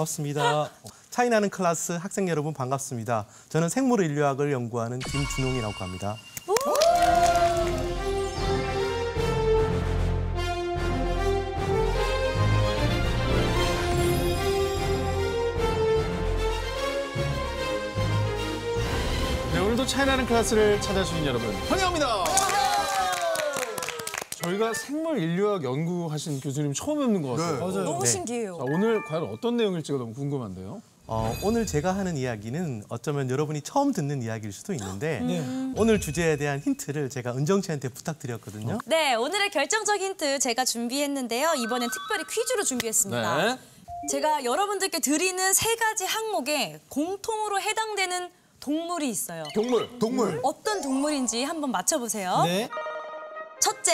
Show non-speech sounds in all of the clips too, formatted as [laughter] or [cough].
반갑습니다. 차이나는 클래스 학생 여러분 반갑습니다. 저는 생물 인류학을 연구하는 김준홍이라고 합니다. 네, 오늘도 차이나는 클래스를 찾아주신 여러분 환영합니다. 저희가 생물 인류학 연구하신 교수님 처음 뵙는 것 같아요. 너무 네. 신기해요. 자, 오늘 과연 어떤 내용일지가 너무 궁금한데요. 어, 오늘 제가 하는 이야기는 어쩌면 여러분이 처음 듣는 이야기일 수도 있는데 오늘 주제에 대한 힌트를 제가 은정 씨한테 부탁드렸거든요. 네, 오늘의 결정적 힌트 제가 준비했는데요. 이번엔 특별히 퀴즈로 준비했습니다. 네. 제가 여러분들께 드리는 세 가지 항목에 공통으로 해당되는 동물이 있어요. 동물. 동물. 어떤 동물인지 한번 맞춰보세요. 네. 첫째,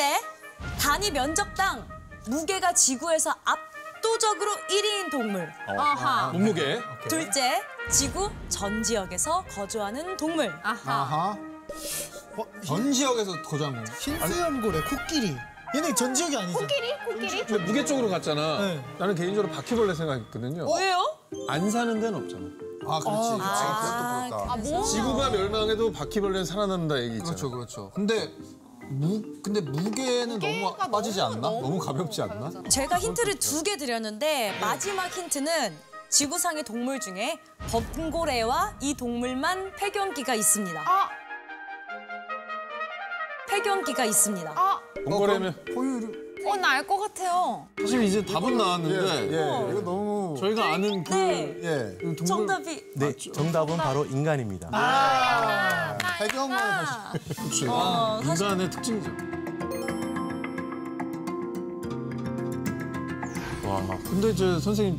단위 면적당 무게가 지구에서 압도적으로 1위인 동물. 아하. 몸무게. 둘째, 지구 전 지역에서 거주하는 동물. 아하. 어, 전 지역에서 거주하는 거. 흰수염고래, 코끼리. 얘네 전 지역이 아니죠? 근데 무게 쪽으로 갔잖아. 네. 나는 개인적으로 바퀴벌레 생각했거든요. 왜요? 안 사는 데는 없잖아. 아, 그렇지. 아, 그것도 그렇다. 아, 뭐? 지구가 멸망해도 바퀴벌레는 살아난다 얘기 있잖아. 그렇죠, 그렇죠. 근데 무 근데 무게는 너무 빠지지 않나? 너무, 가볍지 않나? 제가 힌트를 두 개 드렸는데 마지막 힌트는 지구상의 동물 중에 범고래와 이 동물만 폐경기가 있습니다. 폐경기가 있습니다. 봉거래면 포유류. 어, 나 알 것 같아요. 사실 이제 답은 나왔는데 예, 이거 너무 저희가 아는 그 네, 예. 동물 정답이 네, 정답은 바로 인간입니다. 해경을 그치. 어, 사실- 인간의 특징이죠. 와, 근데 이제 선생님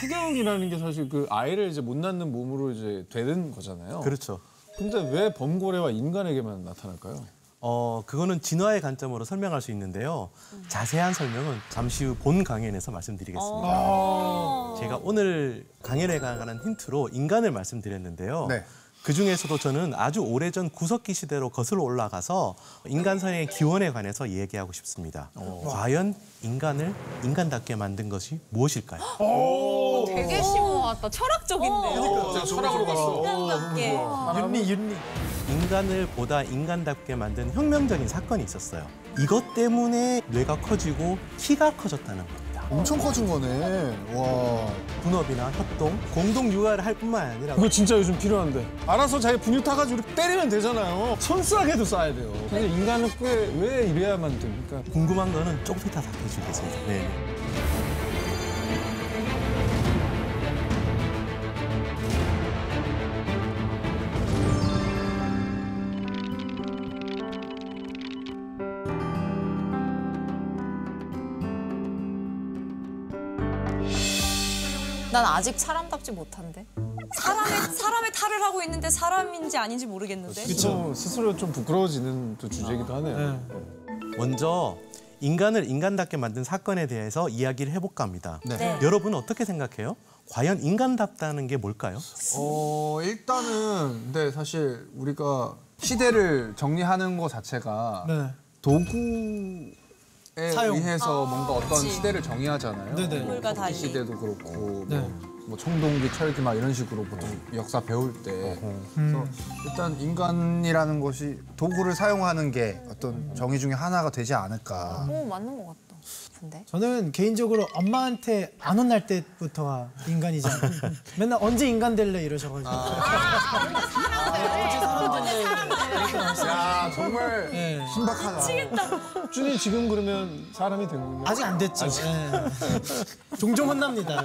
폐경이라는 게 사실 그 아이를 이제 못 낳는 몸으로 이제 되는 거잖아요. 그렇죠. 근데 왜 범고래와 인간에게만 나타날까요? 어, 그거는 진화의 관점으로 설명할 수 있는데요. 자세한 설명은 잠시 후 본 강연에서 말씀드리겠습니다. 제가 오늘 강연에 관한 힌트로 인간을 말씀드렸는데요. 네. 그 중에서도 저는 아주 오래전 구석기 시대로 거슬러 올라가서 인간사의 기원에 관해서 얘기하고 싶습니다. 과연 인간을 인간답게 만든 것이 무엇일까요? 되게 심오하다. 철학적인데요. 제가 철학으로 갔어. 인간답게. 윤리, 윤리. 인간을 보다 인간답게 만든 혁명적인 사건이 있었어요. 이것 때문에 뇌가 커지고 키가 커졌다는 겁니다. 엄청 커진 거네. 와. 분업이나 협동, 공동 육아를 할 뿐만 아니라 그거 진짜 요즘 필요한데. 알아서 자기 분유 타가지고 이렇게 때리면 되잖아요. 손싸게도 쏴야 돼요. 근데 인간은 꽤 왜 이래야만 됩니까? 궁금한 거는 조금 이따 답해 주겠습니다. 네. 난 아직 사람답지 못한데. 사람의 사람의 탈을 하고 있는데 사람인지 아닌지 모르겠는데. 그쵸. 스스로 좀 부끄러워지는 또 주제이기도 하네요. 먼저 인간을 인간답게 만든 사건에 대해서 이야기를 해볼까 합니다. 네. 여러분은 어떻게 생각해요? 과연 인간답다는 게 뭘까요? 어, 일단은 근데 사실 우리가 시대를 정리하는 것 자체가 네. 도구에 사용. 의해서 뭔가 어떤 그치. 시대를 정의하잖아요. 네네. 뭐 물과 달리. 시대도 그렇고 네. 뭐, 뭐 청동기, 철기 막 이런 식으로 보통 역사 배울 때 그래서 일단 인간이라는 것이 도구를 사용하는 게 어떤 정의 중에 하나가 되지 않을까. 오, 맞는 것 같다. 근데. 저는 개인적으로 엄마한테 안 혼날 때부터가 인간이지 않나. [laughs] 맨날 언제 인간 될래 이러셔가지고. 언제 사람 될래. 야 정말 네. 신박하다. 준이 지금 그러면 사람이 된 건가요? 아직 안 됐죠. 예. 종종 혼납니다.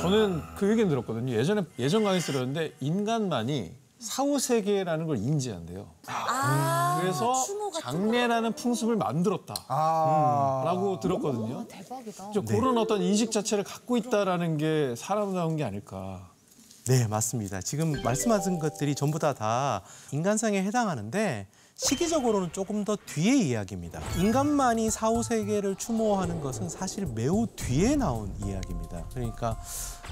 저는 그 얘기는 들었거든요. 예전에 예전 강의에서 들었는데 인간만이 사후 세계라는 걸 인지한대요. 아, 그래서 추모 같은 장례라는 풍습을 만들었다라고 아. 들었거든요. 대박이다. 저 그런 어떤 인식 자체를 갖고 있다라는 게 사람다운 게 아닐까. 네, 맞습니다. 지금 말씀하신 것들이 전부 다 다 인간상에 해당하는데 시기적으로는 조금 더 뒤의 이야기입니다. 인간만이 사후 세계를 추모하는 것은 사실 매우 뒤에 나온 이야기입니다. 그러니까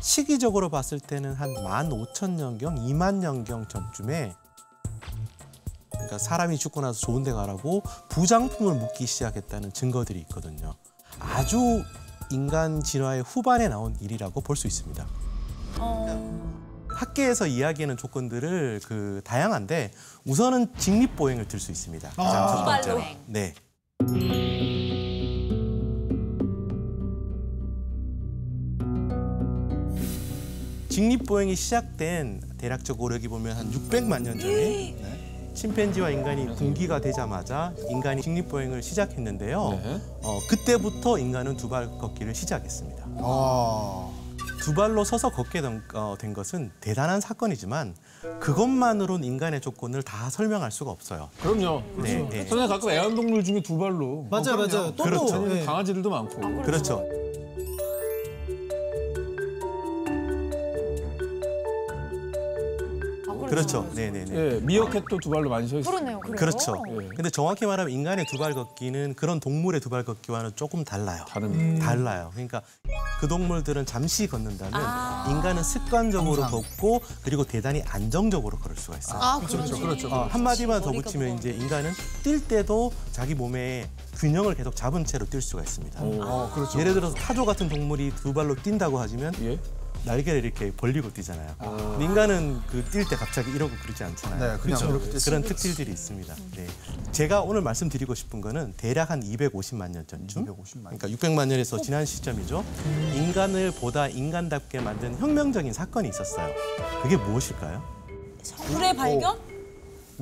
시기적으로 봤을 때는 한 15,000년경, 2만 년경 전쯤에 그러니까 사람이 죽고 나서 좋은 데 가라고 부장품을 묻기 시작했다는 증거들이 있거든요. 아주 인간 진화의 후반에 나온 일이라고 볼 수 있습니다. 학계에서 이야기하는 조건들을 그 다양한데 우선은 직립보행을 들 수 있습니다. 가장 첫 번째로. 두발로. 네. 직립보행이 시작된 대략적으로 여기 보면 한 600만 년 전에 침팬지와 인간이 분기가 되자마자 인간이 직립보행을 시작했는데요. 네. 어, 그때부터 인간은 두 발 걷기를 시작했습니다. 아, 두 발로 서서 걷게 된, 어, 된 것은 대단한 사건이지만 그것만으로는 인간의 조건을 다 설명할 수가 없어요. 그럼요. 네, 네. 선생님 가끔 애완동물 중에 두 발로. 맞아요, 맞아요. 또또 그렇죠. 네. 강아지들도 많고. 그렇죠. 그렇죠. 네네네. 예, 미어캣도 두 발로 많이 서 있어요. 그러네요. 그래요? 그렇죠. 예. 근데 정확히 말하면 인간의 두 발 걷기는 그런 동물의 두 발 걷기와는 조금 달라요. 다릅니다. 달라요. 그러니까 그 동물들은 잠시 걷는다면 아. 인간은 습관적으로 걷고 그리고 대단히 안정적으로 걸을 수가 있어요. 아, 그렇죠. 그렇죠. 어, 한 마디만 더 머리가 붙이면 뭐. 이제 인간은 뛸 때도 자기 몸에 균형을 계속 잡은 채로 뛸 수가 있습니다. 어, 그렇죠. 예를 들어서 타조 같은 동물이 두 발로 뛴다고 하지만 예. 날개를 이렇게 벌리고 뛰잖아요. 근데 인간은 그 뛸 때 갑자기 이러고 그러지 않잖아요. 네, 그냥 그렇게 뛸 그런 특질들이 있습니다. 네. 제가 오늘 말씀드리고 싶은 거는 대략 한 250만 년 전쯤, 250만 년. 그러니까 600만 년에서 지난 시점이죠. 인간을 보다 인간답게 만든 혁명적인 사건이 있었어요. 그게 무엇일까요? 불의 발견?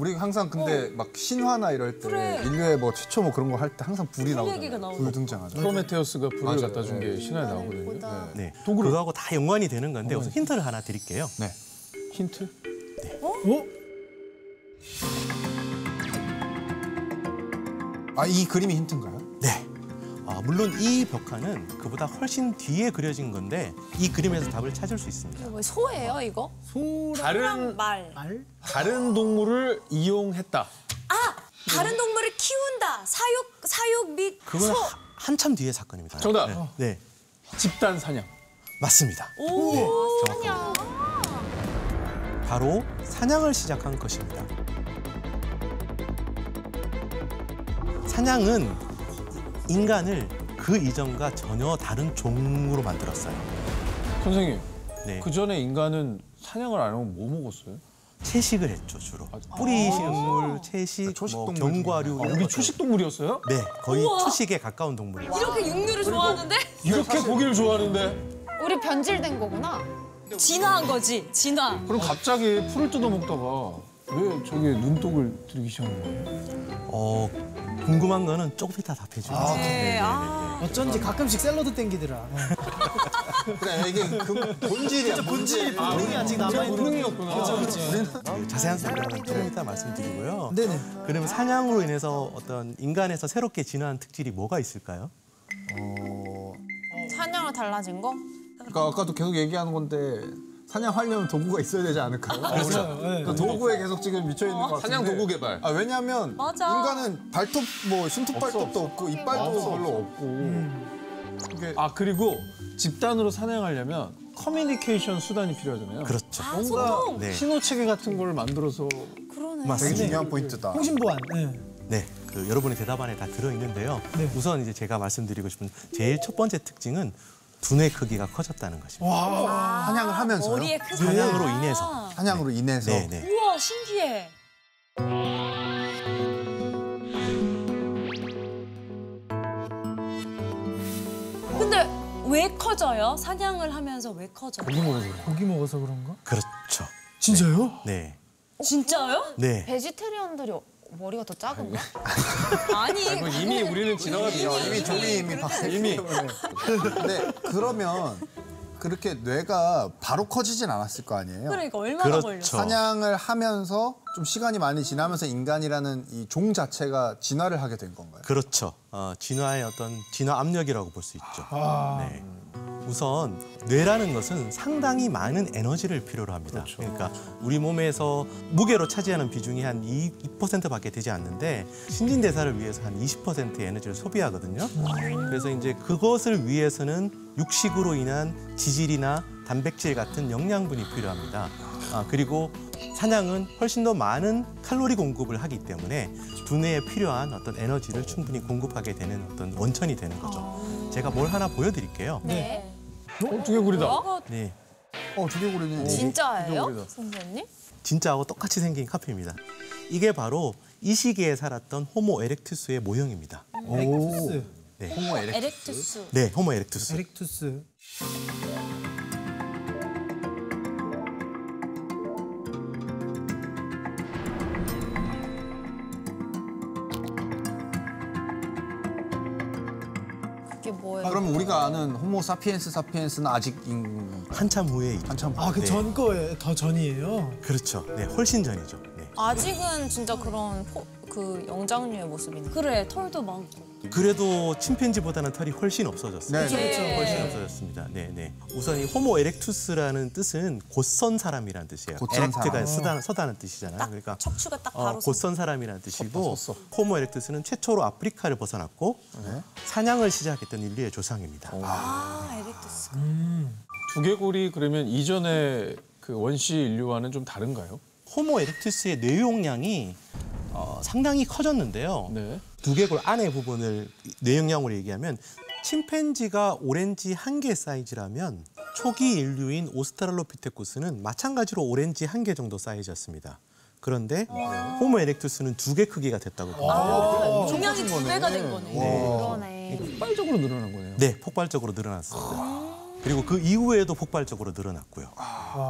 우리 항상 근데 막 신화나 이럴 때 그래. 인류의 뭐 최초 뭐 그런 거 할 때 항상 불이 얘기가 나오잖아요. 나오죠. 불 등장하죠. 프로메테우스가 불을 맞아요. 갖다 준 게 신화에 나오거든요. 보다. 네. 그거하고 다 연관이 되는 건데 우선 힌트를 하나 드릴게요. 네. 힌트? 어? 아, 이 그림이 힌트인가요? 네. 아, 물론 이 벽화는 그보다 훨씬 뒤에 그려진 건데 이 그림에서 답을 찾을 수 있습니다. 뭐 소예요, 이거? 다른 말. 알? 다른 동물을 이용했다. 아 다른 동물을 키운다. 사육 사육 및 그건 소. 하- 한참 뒤의 사건입니다. 정답. 네. 네. 집단 사냥. 맞습니다. 오. 바로 사냥을 시작한 것입니다. 사냥은 인간을 그 이전과 전혀 다른 종으로 만들었어요. 선생님, 네. 그 전에 인간은 사냥을 안 하고 뭐 먹었어요? 채식을 했죠 주로. 뿌리 식물, 채식, 초식 뭐 동물 중에 견과류. 아, 우리. 초식 동물이었어요? 네, 거의 우와. 초식에 가까운 동물이에요. 이렇게 육류를 좋아하는데 이렇게 고기를 좋아하는데? 우리 변질된 거구나. 진화한 거지. 진화. 그럼 갑자기 풀을 뜯어 먹다가 왜 저게 눈독을 들이기 시작한 거예요? 어, 궁금한 거는 조금 이따 답해줄게요. 아, 네. 아. 어쩐지 가끔씩 샐러드 땡기더라. 그래, 이게 그 본질이야, 본질. 본능이 아직 남아있는. 본능이었구나. 네, 자세한 설명은 조금 이따 말씀드리고요. 네네. 그러면 사냥으로 인해서 어떤 인간에서 새롭게 진화한 특질이 뭐가 있을까요? 어, 사냥을 달라진 거? 그러니까 아까도 계속 얘기하는 건데 사냥하려면 도구가 있어야 되지 않을까요? 그렇죠. 네. 그 도구에 계속 지금 미쳐 있는 것 같은데. 사냥 도구 개발. 아 왜냐하면 맞아. 인간은 발톱 뭐 신톱 발톱도 없고 이빨도 별로 없고. 이게 아 그리고 집단으로 사냥하려면 커뮤니케이션 수단이 필요하잖아요. 그렇죠. 아, 뭔가. 네. 신호 체계 같은 걸 만들어서 그러네. 되게 맞습니다. 중요한 포인트다. 통신 보안. 네. 네, 그 여러분의 대답 안에 다 들어 있는데요. 네. 우선 이제 제가 말씀드리고 싶은 제일 첫 번째 특징은 두뇌 크기가 커졌다는 것입니다. 사냥을 하면서요. 머리에 큰 사냥으로 아. 인해서. 사냥으로 인해서. 네, 네. 우와 신기해. 근데 왜 커져요? 사냥을 하면서 왜 커져요? 고기 먹어서 고기 먹어서 그런가? 그렇죠. 진짜요? 네, 진짜요? 네. 베지테리언들이 머리가 더 작은가? 아니 이미 우리는 지나갔죠. 이미 종이 이미 이미. 근데 그러면 그렇게 뇌가 바로 커지진 않았을 거 아니에요. 그러니까 얼마나 그렇죠. 걸렸어? 사냥을 하면서 좀 시간이 많이 지나면서 인간이라는 이 종 자체가 진화를 하게 된 건가요? 그렇죠. 어, 진화의 어떤 진화 압력이라고 볼 수 있죠. 네. 우선 뇌라는 것은 상당히 많은 에너지를 필요로 합니다. 그러니까 우리 몸에서 무게로 차지하는 비중이 한 2, 2%밖에 되지 않는데 신진 대사를 위해서 한 20%의 에너지를 소비하거든요. 그래서 이제 그것을 위해서는 육식으로 인한 지질이나 단백질 같은 영양분이 필요합니다. 아, 그리고 사냥은 훨씬 더 많은 칼로리 공급을 하기 때문에 두뇌에 필요한 어떤 에너지를 충분히 공급하게 되는 어떤 원천이 되는 거죠. 제가 뭘 하나 보여드릴게요. 네. 어, 두개골이다. 네. 어 두개골이네. 진짜예요? 두개골이다. 선생님? 진짜하고 똑같이 생긴 카피입니다. 이게 바로 이 시기에 살았던 호모 에렉투스의 모형입니다. 에렉투스. 네, 호모 에렉. 에렉투스. 네 호모 에렉투스. 에렉투스. 우리가 아는 호모 사피엔스 사피엔스는 아직 인... 한참 후에. 한참 아그 네. 전 거예요. 더 전이에요. 그렇죠. 네, 훨씬 전이죠. 네. 아직은 진짜 그런 포, 그 영장류의 모습이네. 그래 털도 많고. 그래도 침팬지보다는 털이 훨씬 없어졌어요. 네. 그렇죠. 훨씬 없어졌습니다. 네, 네. 우선 이 호모 에렉투스라는 뜻은 곧선 사람이라는 뜻이에요. 곧선 erect가 사람. 서다, 서다는 뜻이잖아요. 딱 그러니까 척추가 딱 어, 바로 서. 곧선 사람이라는 뜻이고. 호모 에렉투스는 최초로 아프리카를 벗어났고 네. 사냥을 시작했던 인류의 조상입니다. 아 에렉투스. 두개골이 그러면 이전에 그 원시 인류와는 좀 다른가요? 호모 에렉투스의 뇌용량이 어, 상당히 커졌는데요. 네. 두개골 안에 부분을 뇌용량으로 얘기하면 침팬지가 오렌지 한 개 사이즈라면 초기 인류인 오스트랄로피테쿠스는 마찬가지로 오렌지 한 개 정도 사이즈였습니다. 그런데 호모 에렉투스는 두 개 크기가 됐다고 합니다. 용량이 두 배가 된 거네. 그러네. 폭발적으로 늘어난 거네요. 네, 폭발적으로 늘어났습니다. 그리고 그 이후에도 폭발적으로 늘어났고요.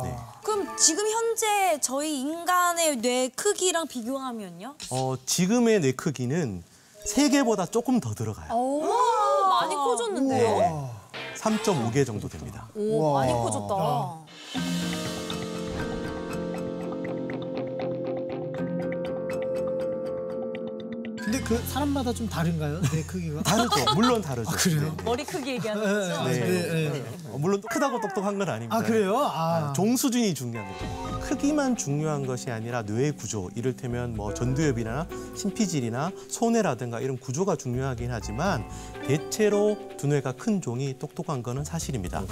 네. 그럼 지금 현재 저희 인간의 뇌 크기랑 비교하면요? 어, 지금의 뇌 크기는 세 개보다 조금 더 들어가요. 오, 많이 커졌는데요? 네. 3.5개 정도 됩니다. 오, 많이 커졌다. 근데 그 사람마다 좀 다른가요? 내 크기가? 다르죠. 물론 다르죠. 그래요? 머리 크기 얘기하는 거죠? 네. 네, 네. 어, 물론 크다고 똑똑한 건 아닙니다. 아 그래요? 아. 종 수준이 중요한 거죠. 크기만 중요한 것이 아니라 뇌의 구조, 이를테면 뭐 전두엽이나 심피질이나 소뇌라든가 이런 구조가 중요하긴 하지만 대체로 두뇌가 큰 종이 똑똑한 거는 사실입니다.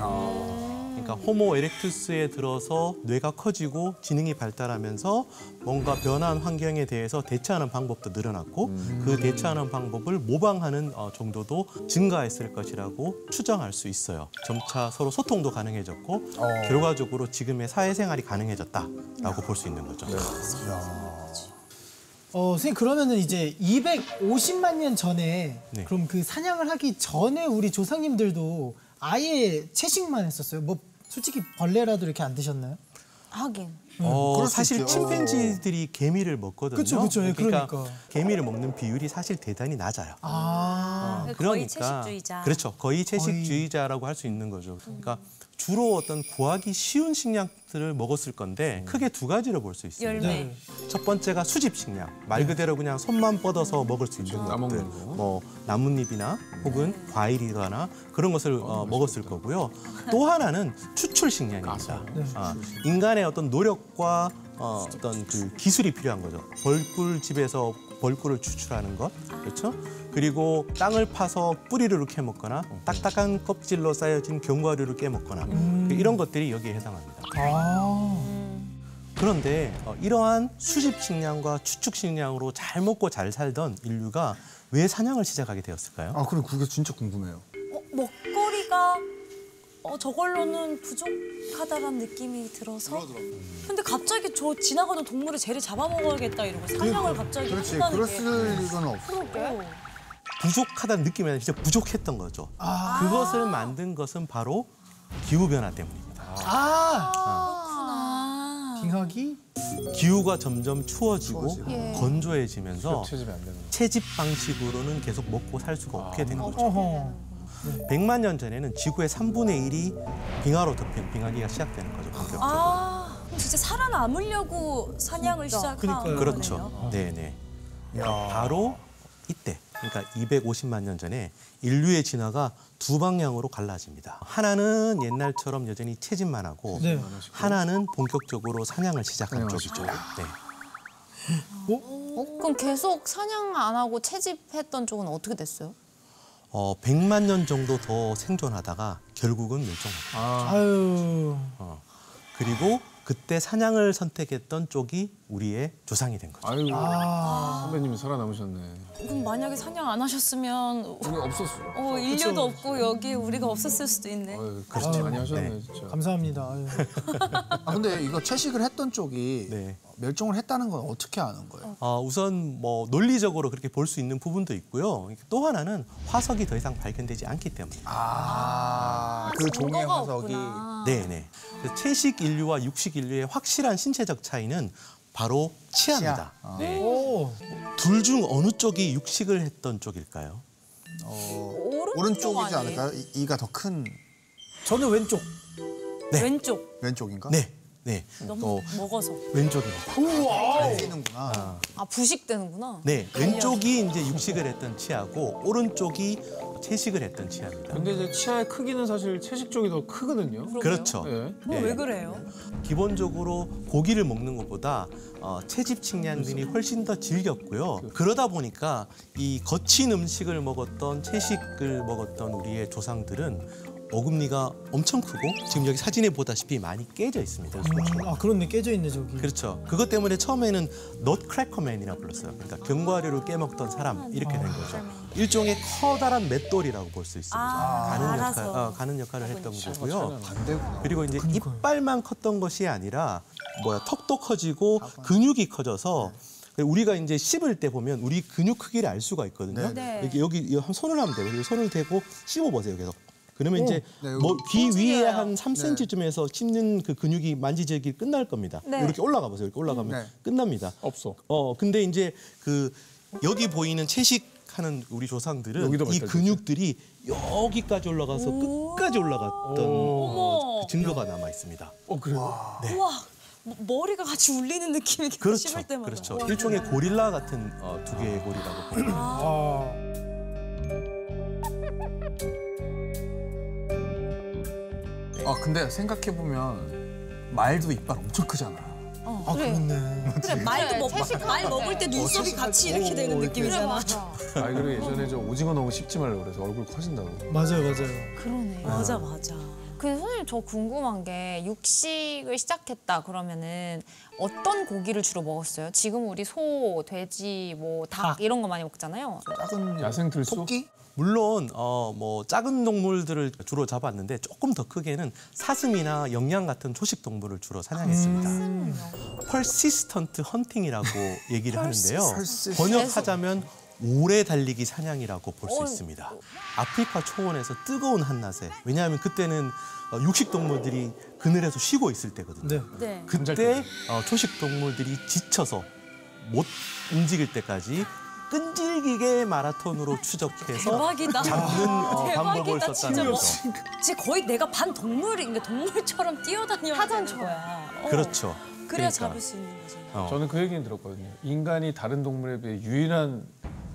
그러니까 호모 에렉투스에 들어서 뇌가 커지고 지능이 발달하면서 뭔가 변한 환경에 대해서 대처하는 방법도 늘어났고 그 대처하는 방법을 모방하는 어, 정도도 증가했을 것이라고 추정할 수 있어요. 점차 서로 소통도 가능해졌고 결과적으로 지금의 사회생활이 가능해졌다라고 볼 수 있는 거죠. 어, 선생님 그러면은 이제 250만 년 전에 네. 그럼 그 사냥을 하기 전에 우리 조상님들도 아예 채식만 했었어요. 뭐 솔직히 벌레라도 이렇게 안 드셨나요? 하긴. 어, 그럴 수 사실. 침팬지들이 개미를 먹거든요. 그쵸, 그쵸. 예, 그러니까. 개미를 먹는 비율이 사실 대단히 낮아요. 아. 거의 채식주의자. 그렇죠. 거의 채식주의자라고 할 수 있는 거죠. 그러니까 주로 어떤 구하기 쉬운 식량들을 먹었을 건데 크게 두 가지로 볼 수 있습니다. 열매. 네. 첫 번째가 수집 식량. 말 그대로 그냥 손만 뻗어서 먹을 수 있는 것들. 따먹는 거. 뭐 나뭇잎이나 혹은 과일이거나 그런 것을 어, 먹었을 거고요. 또 하나는 추출 식량입니다. 아, 인간의 어떤 노력과 어, 어떤 그 기술이 필요한 거죠. 벌꿀집에서 벌꿀을 추출하는 것, 그렇죠? 그리고 땅을 파서 뿌리를 이렇게 먹거나 딱딱한 껍질로 쌓여진 견과류를 깨먹거나 이런 것들이 여기에 해당합니다. 아. 그런데 어, 이러한 수집 식량과 추축 식량으로 잘 먹고 잘 살던 인류가 왜 사냥을 시작하게 되었을까요? 아 그럼 그게 진짜 궁금해요. 어, 먹거리가 어, 저걸로는 부족하다라는 느낌이 들어서 근데 갑자기 저 지나가는 동물을 쟤를 잡아먹어야겠다 이러고 사냥을 갑자기 그렇지. 한다는 그럴 게 수는 없어. 부족하다는 느낌이 아니라 진짜 부족했던 거죠. 그것을 만든 것은 바로 기후 변화 때문입니다. 아. 아. 빙하기? 기후가 점점 추워지고 추워지고. 예. 건조해지면서. 채집 방식으로는 계속 먹고 살 수가 없게 된 거죠. 어허. 100만 년 전에는 지구의 3분의 1이 빙하로 덮인 빙하기가 시작되는 거죠. 본격적으로. 아, 그럼 진짜 살아남으려고 사냥을 시작한 그러니까요. 그렇죠. 거네요. 네네. 바로 이때 그러니까 250만 년 전에 인류의 진화가 두 방향으로 갈라집니다. 하나는 옛날처럼 여전히 채집만 하고 네. 하나는 본격적으로 사냥을 시작한 사냥을 쪽이죠. 네. 그럼 계속 사냥 안 하고 채집했던 쪽은 어떻게 됐어요? 어, 100만 년 정도 더 생존하다가 결국은 멸종합니다. 아 유. 어. 그리고 그때 사냥을 선택했던 쪽이 우리의 조상이 된 거죠. 아유 아. 선배님이 살아남으셨네. 그럼 만약에 사냥 안 하셨으면 우리 없었어. 어, 인류도 없고 여기 우리가 없었을 수도 있네. 아유, 그렇죠. 많이 하셨네 진짜. 감사합니다. 아유. [laughs] 아 근데 이거 채식을 했던 쪽이 네. 멸종을 했다는 건 어떻게 아는 거예요? 어, 우선 뭐 논리적으로 그렇게 볼 수 있는 부분도 있고요. 또 하나는 화석이 더 이상 발견되지 않기 때문입니다. 아, 그 종의 화석이. 네네. 그래서 채식 인류와 육식 인류의 확실한 신체적 차이는 바로 치아입니다. 치아. 아. 네. 오. 둘중 어느 쪽이 육식을 했던 쪽일까요? 어, 오른쪽 오른쪽이지 아니에요? 않을까요? 이- 이가 더 큰 저는 왼쪽. 네. 왼쪽 왼쪽인가? 네, 네. 너무 어, 먹어서. 왼쪽입니다. 갈리는구나. 아 부식되는구나. 네, 왼쪽이 이제 육식을 했던 치아고 오른쪽이 채식을 했던 치아입니다. 근데 이제 치아의 크기는 사실 채식 쪽이 더 크거든요. 그렇죠. 네. 뭐 네. 왜 그래요? 기본적으로 고기를 먹는 것보다 어, 채집 식량들이 훨씬 더 질겼고요. 그러다 보니까 이 거친 음식을 먹었던 채식을 먹었던 우리의 조상들은 어금니가 엄청 크고 지금 여기 사진에 보다시피 많이 깨져 있습니다. 음, 아 그렇네 깨져 있네 저기. 그렇죠. 그것 때문에 처음에는 넛크래커맨이라고 불렀어요. 그러니까 견과류를 깨먹던 사람 이렇게 된 거죠. 일종의 커다란 맷돌이라고 볼 수 있습니다. 아, 가는 역할, 알아서. 어, 가는 역할을 했던 거고요. 반대구나. 그리고 이제 이빨만 컸던 것이 아니라 뭐야 턱도 커지고 근육이 커져서 우리가 이제 씹을 때 보면 우리 근육 크기를 알 수가 있거든요. 네. 여기 여기 한 손을 하면 돼요. 여기 손을 대고 씹어 보세요. 계속. 그러면 이제 네, 뭐 귀 위에. 한 3cm쯤에서 씹는 그 근육이 만지작이 끝날 겁니다. 네. 이렇게 올라가 보세요. 이렇게 올라가면 네. 끝납니다. 없어. 어 근데 이제 그 여기 보이는 채식 하는 우리 조상들은 이. 근육들이 여기까지 올라가서 끝까지 올라갔던 어, 그 증거가 남아 있습니다. 어 그래요. 우와 뭐, 머리가 같이 울리는 느낌이 그렇죠, 씹을 때마다. 그렇죠. 일종의 고릴라 같은 어, 두 개의 고리라고 봅니다. 아. 아 근데 생각해 보면 말도 이빨 엄청 크잖아. 아 그렇네. 그래 말도 그래, 먹, 채식하는 말거 먹을 때 눈썹이 같이 이렇게 되는 느낌이잖아. 아 [laughs] 그리고 예전에 저 오징어 너무 씹지 말라고 그래서 얼굴 커진다고. 맞아요 맞아요. 그러네. 맞아 맞아. 근데 선생님 저 궁금한 게 육식을 시작했다 그러면은 어떤 고기를 주로 먹었어요? 지금 우리 소, 돼지, 뭐 닭 이런 거 많이 먹잖아요. 작은 야생 들소? 토끼? 물론 어, 뭐 작은 동물들을 주로 잡았는데 조금 더 크게는 사슴이나 영양 같은 초식 동물을 주로 사냥했습니다. 펄시스턴트 헌팅이라고 [laughs] 얘기를 하는데요. 번역하자면 오래 달리기 사냥이라고 볼수 어, 있습니다. 아프리카 초원에서 뜨거운 한낮에 왜냐하면 그때는 어, 육식 동물들이 그늘에서 쉬고 있을 때거든요. 네. 네. 그때 어, 초식 동물들이 지쳐서 못 움직일 때까지 끈질기게 마라톤으로 추적해서 대박이다. 잡는 어, 방법을 썼다는 뭐. 거죠. 진짜 거의 내가 반 동물인 게 동물처럼 뛰어다녀야 되는 거야. 어. 그렇죠. 그래야 그러니까. 잡을 수 있는 거지. 어. 저는 그 얘기는 들었거든요. 인간이 다른 동물에 비해 유일한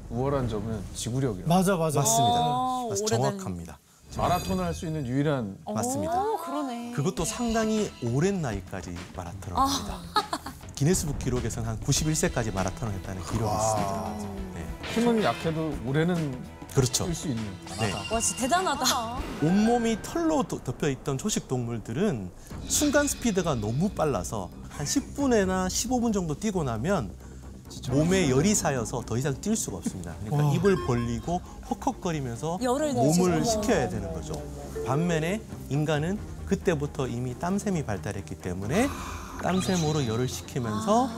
우월한 점은 지구력이라. 맞아 맞아. 맞습니다. 어, 맞- 오래 정확합니다. 마라톤을 할 수 있는 유일한 맞습니다. 어, 그러네. 그것도 상당히 오랜 나이까지 마라톤을 합니다. 기네스북 기록에서는 한 91세까지 마라톤을 했다는 기록이 있습니다. 네. 힘은 약해도 올해는 그렇죠. 뛸수 있는. 네. 와 진짜 대단하다. 온몸이 털로 도- 덮여 있던 초식 동물들은 순간 스피드가 너무 빨라서 한 10분에나 15분 정도 뛰고 나면 몸에 열이 쌓여서 더 이상 뛸 수가 없습니다. 그러니까 와. 입을 벌리고 헉헉거리면서 열을 몸을. 식혀야 되는 거죠. 반면에 인간은 그때부터 이미 땀샘이 발달했기 때문에 땀샘으로 열을 식히면서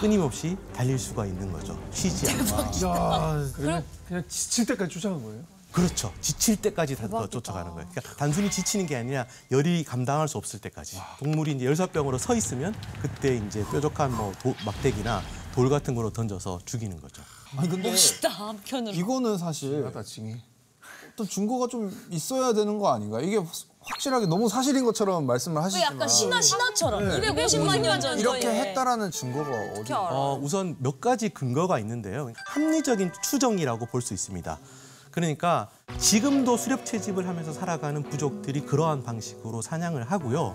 끊임없이 달릴 수가 있는 거죠. 쉬지 않고. 야. 그러면 그냥 지칠 때까지 쫓아간 거예요? 그렇죠. 지칠 때까지 다더 쫓아가는 거예요. 그러니까 단순히 지치는 게 아니라 열이 감당할 수 없을 때까지. 동물이 이제 열사병으로 서 있으면 그때 이제 뾰족한 뭐 도- 막대기나 돌 같은 거로 던져서 죽이는 거죠. 아니 근데 멋있다 한편으로. 이거는 사실. 어떤 증거가 좀 있어야 되는 거 아닌가? 이게 확실하게 너무 사실인 것처럼 말씀을 그 하시지만 약간 신화 신화처럼 250만 년 전. 이렇게 전에. 했다라는 증거가 어디? 어, 우선 몇 가지 근거가 있는데요. 합리적인 추정이라고 볼 수 있습니다. 그러니까 지금도 수렵 채집을 하면서 살아가는 부족들이 그러한 방식으로 사냥을 하고요.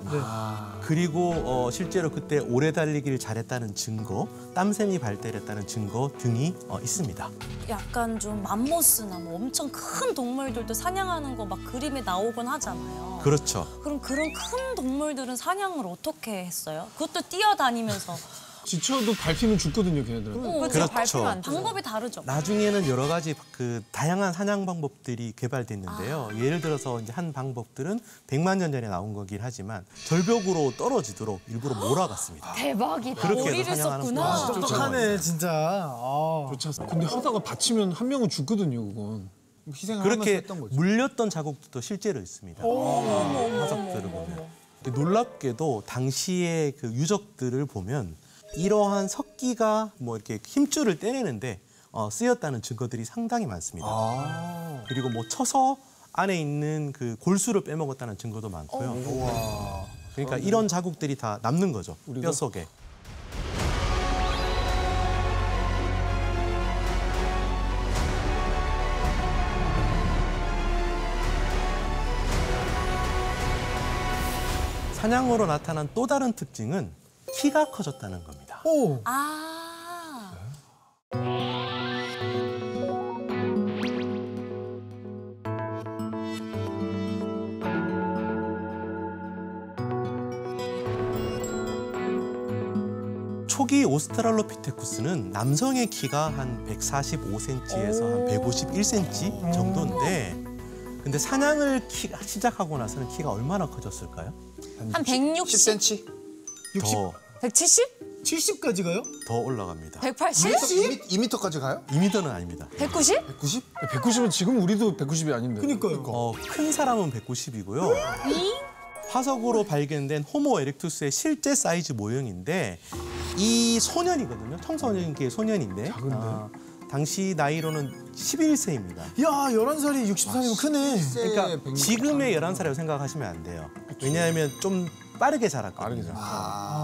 그리고 어, 실제로 그때 오래 달리기를 잘했다는 증거, 땀샘이 발달했다는 증거 등이 어, 있습니다. 약간 좀 맘모스나 뭐 엄청 큰 동물들도 사냥하는 거 막 그림에 나오곤 하잖아요. 그렇죠. 그럼 그런 큰 동물들은 사냥을 어떻게 했어요? 그것도 뛰어다니면서 [laughs] 지쳐도 밟히면 죽거든요, 걔네들은. 어, 그렇죠. 안 되죠. 방법이 다르죠. 나중에는 여러 가지 그 다양한 사냥 방법들이 개발됐는데요. 예를 들어서 이제 한 방법들은 100만 년 전에 나온 거긴 하지만 절벽으로 떨어지도록 일부러 몰아갔습니다. 대박이다. 그렇게 해서 사냥하는 썼구나. 방법이 똑똑하네 진짜. 아. 좋죠. 근데 하다가 다치면 한 명은 죽거든요, 그건. 그렇게. 물렸던 자국도 실제로 있습니다. 화석들을 보면. 놀랍게도 당시의 그 유적들을 보면 이러한 석기가 뭐 이렇게 힘줄을 떼내는데 어, 쓰였다는 증거들이 상당히 많습니다. 아. 그리고 뭐 쳐서 안에 있는 그 골수를 빼먹었다는 증거도 많고요. 그러니까 이런 자국들이 다 남는 거죠. 뼈 속에. 사냥으로 나타난 또 다른 특징은 키가 커졌다는 겁니다. 오. 아. 초기 오스트랄로피테쿠스는 남성의 키가 한 145cm에서 한 151cm 정도인데 근데 사냥을 키, 시작하고 나서는 키가 얼마나 커졌을까요? 한 160, 10cm? 60, 더, 170, 70까지 가요? 더 올라갑니다. 180, 2m까지 가요? 2m는 아닙니다. 190? 190? 190은 지금 우리도 190이 아닌데. 그니까요. 어, 큰 사람은 190이고요. 화석으로 발견된 호모 에렉투스의 실제 사이즈 모형인데 이 소년이거든요. 청소년기의 소년인데 아, 당시 나이로는 11세입니다. 야 11살이 60살이면 크네. 그러니까 지금의 11살이라고 생각하시면 안 돼요. 왜냐하면 좀 빠르게 자랐거든요. 빠르게 자랐죠.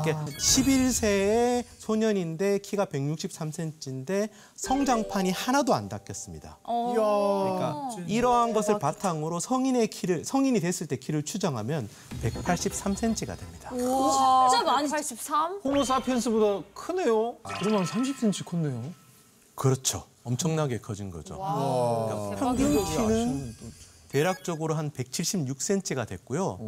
그러니까 11세의 소년인데 키가 163cm인데 성장판이 하나도 안 닦였습니다. 어. 그러니까 이러한 것을 바탕으로 성인의 키를 성인이 됐을 때 키를 추정하면 183cm가 됩니다. 진짜 많이 183? 호모 사피엔스보다 크네요. 그러면 한 30cm 컸네요. 그렇죠. 엄청나게 커진 거죠. 그러니까 평균 키는 대략적으로 한 176cm가 됐고요.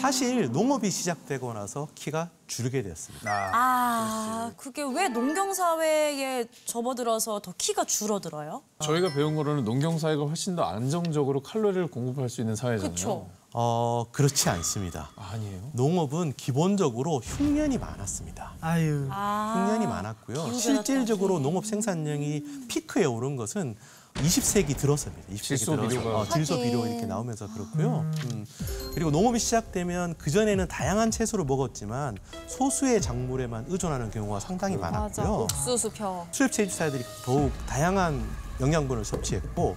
사실 농업이 시작되고 나서 키가 줄게 되었습니다. 아, 그게 왜 농경 사회에 접어들어서 더 키가 줄어들어요? 저희가 배운 거로는 농경 사회가 훨씬 더 안정적으로 칼로리를 공급할 수 있는 사회잖아요. 그쵸. 어, 그렇지 않습니다. 아니에요. 농업은 기본적으로 흉년이 많았습니다. 아유. 아. 흉년이 많았고요. 실질적으로 농업 생산량이 피크에 오른 것은 20세기 들어서입니다. 20세기 질소 들어서 비료가. 어, 질소. 비료 이렇게 나오면서 그렇고요. 음. 그리고 농업이 시작되면 그 전에는 다양한 채소를 먹었지만 소수의 작물에만 의존하는 경우가 상당히. 많았고요. 옥수수 펴. 수입 채집사들이 더욱 다양한 영양분을 섭취했고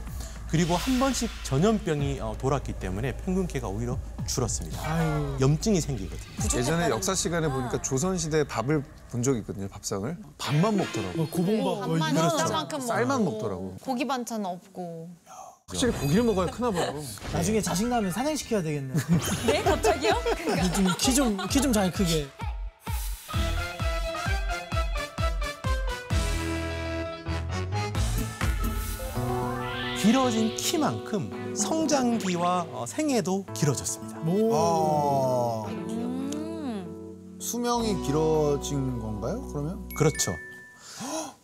그리고 한 번씩 전염병이 어, 돌았기 때문에 평균 키가 오히려 줄었습니다. 아유. 염증이 생기거든요. 예전에 역사 시간에 보니까 조선시대 밥을 본 적이 있거든요, 밥상을. 밥만 먹더라고. 뭐 고봉밥. 뭐 반만 이런 쌀만큼 쌀만. 먹더라고. 고기 반찬 없고. 확실히 고기를 먹어야 크나 봐요. 나중에 나면 사냥시켜야 되겠네. 네, 갑자기요? 키좀키 좀 잘 크게. 길어진 키만큼 성장기와 어, 생애도 길어졌습니다. 오. 아, 음. 수명이 길어진 건가요, 그러면? 그렇죠.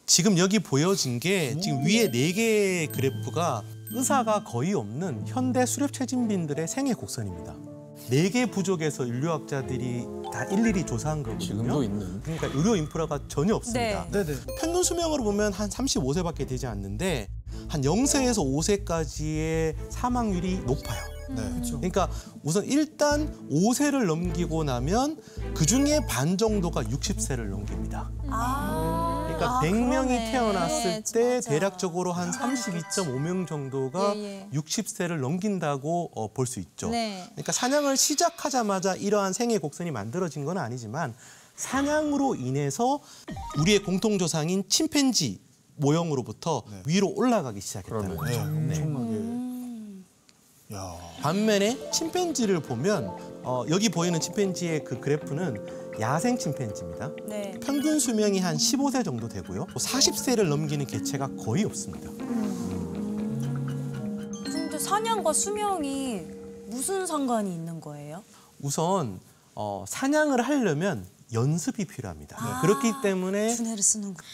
지금 여기 보여진 게 지금 위에 네 개의 그래프가 의사가 거의 없는 현대 수렵 채집민들의 생애 곡선입니다. 네 개 부족에서 인류학자들이 다 일일이 조사한 거거든요. 지금도 있는. 그러니까 의료 인프라가 전혀 없습니다. 네. 네네. 평균 수명으로 보면 한 35세밖에 되지 않는데 한 0세에서 5세까지의 사망률이 높아요. 네. 그러니까 우선 일단 5세를 넘기고 나면 그 중에 반 정도가 60세를 넘깁니다. 아. 그러니까 아, 100명이 그러네. 태어났을 때 맞아. 대략적으로 한 32.5명 정도가 예, 예. 60세를 넘긴다고 어, 볼 수 있죠. 네. 그러니까 사냥을 시작하자마자 이러한 생애 곡선이 만들어진 건 아니지만 사냥으로 인해서 우리의 공통 조상인 침팬지 모형으로부터 위로 올라가기 시작했다는 거죠. 네. 야. 반면에 침팬지를 보면 어, 여기 보이는 침팬지의 그 그래프는 야생 침팬지입니다. 네. 평균 수명이 한 15세 정도 되고요. 40세를 넘기는 개체가 거의 없습니다. 근데 사냥과 수명이 무슨 상관이 있는 거예요? 우선 어, 사냥을 하려면 연습이 필요합니다. 그렇기 때문에.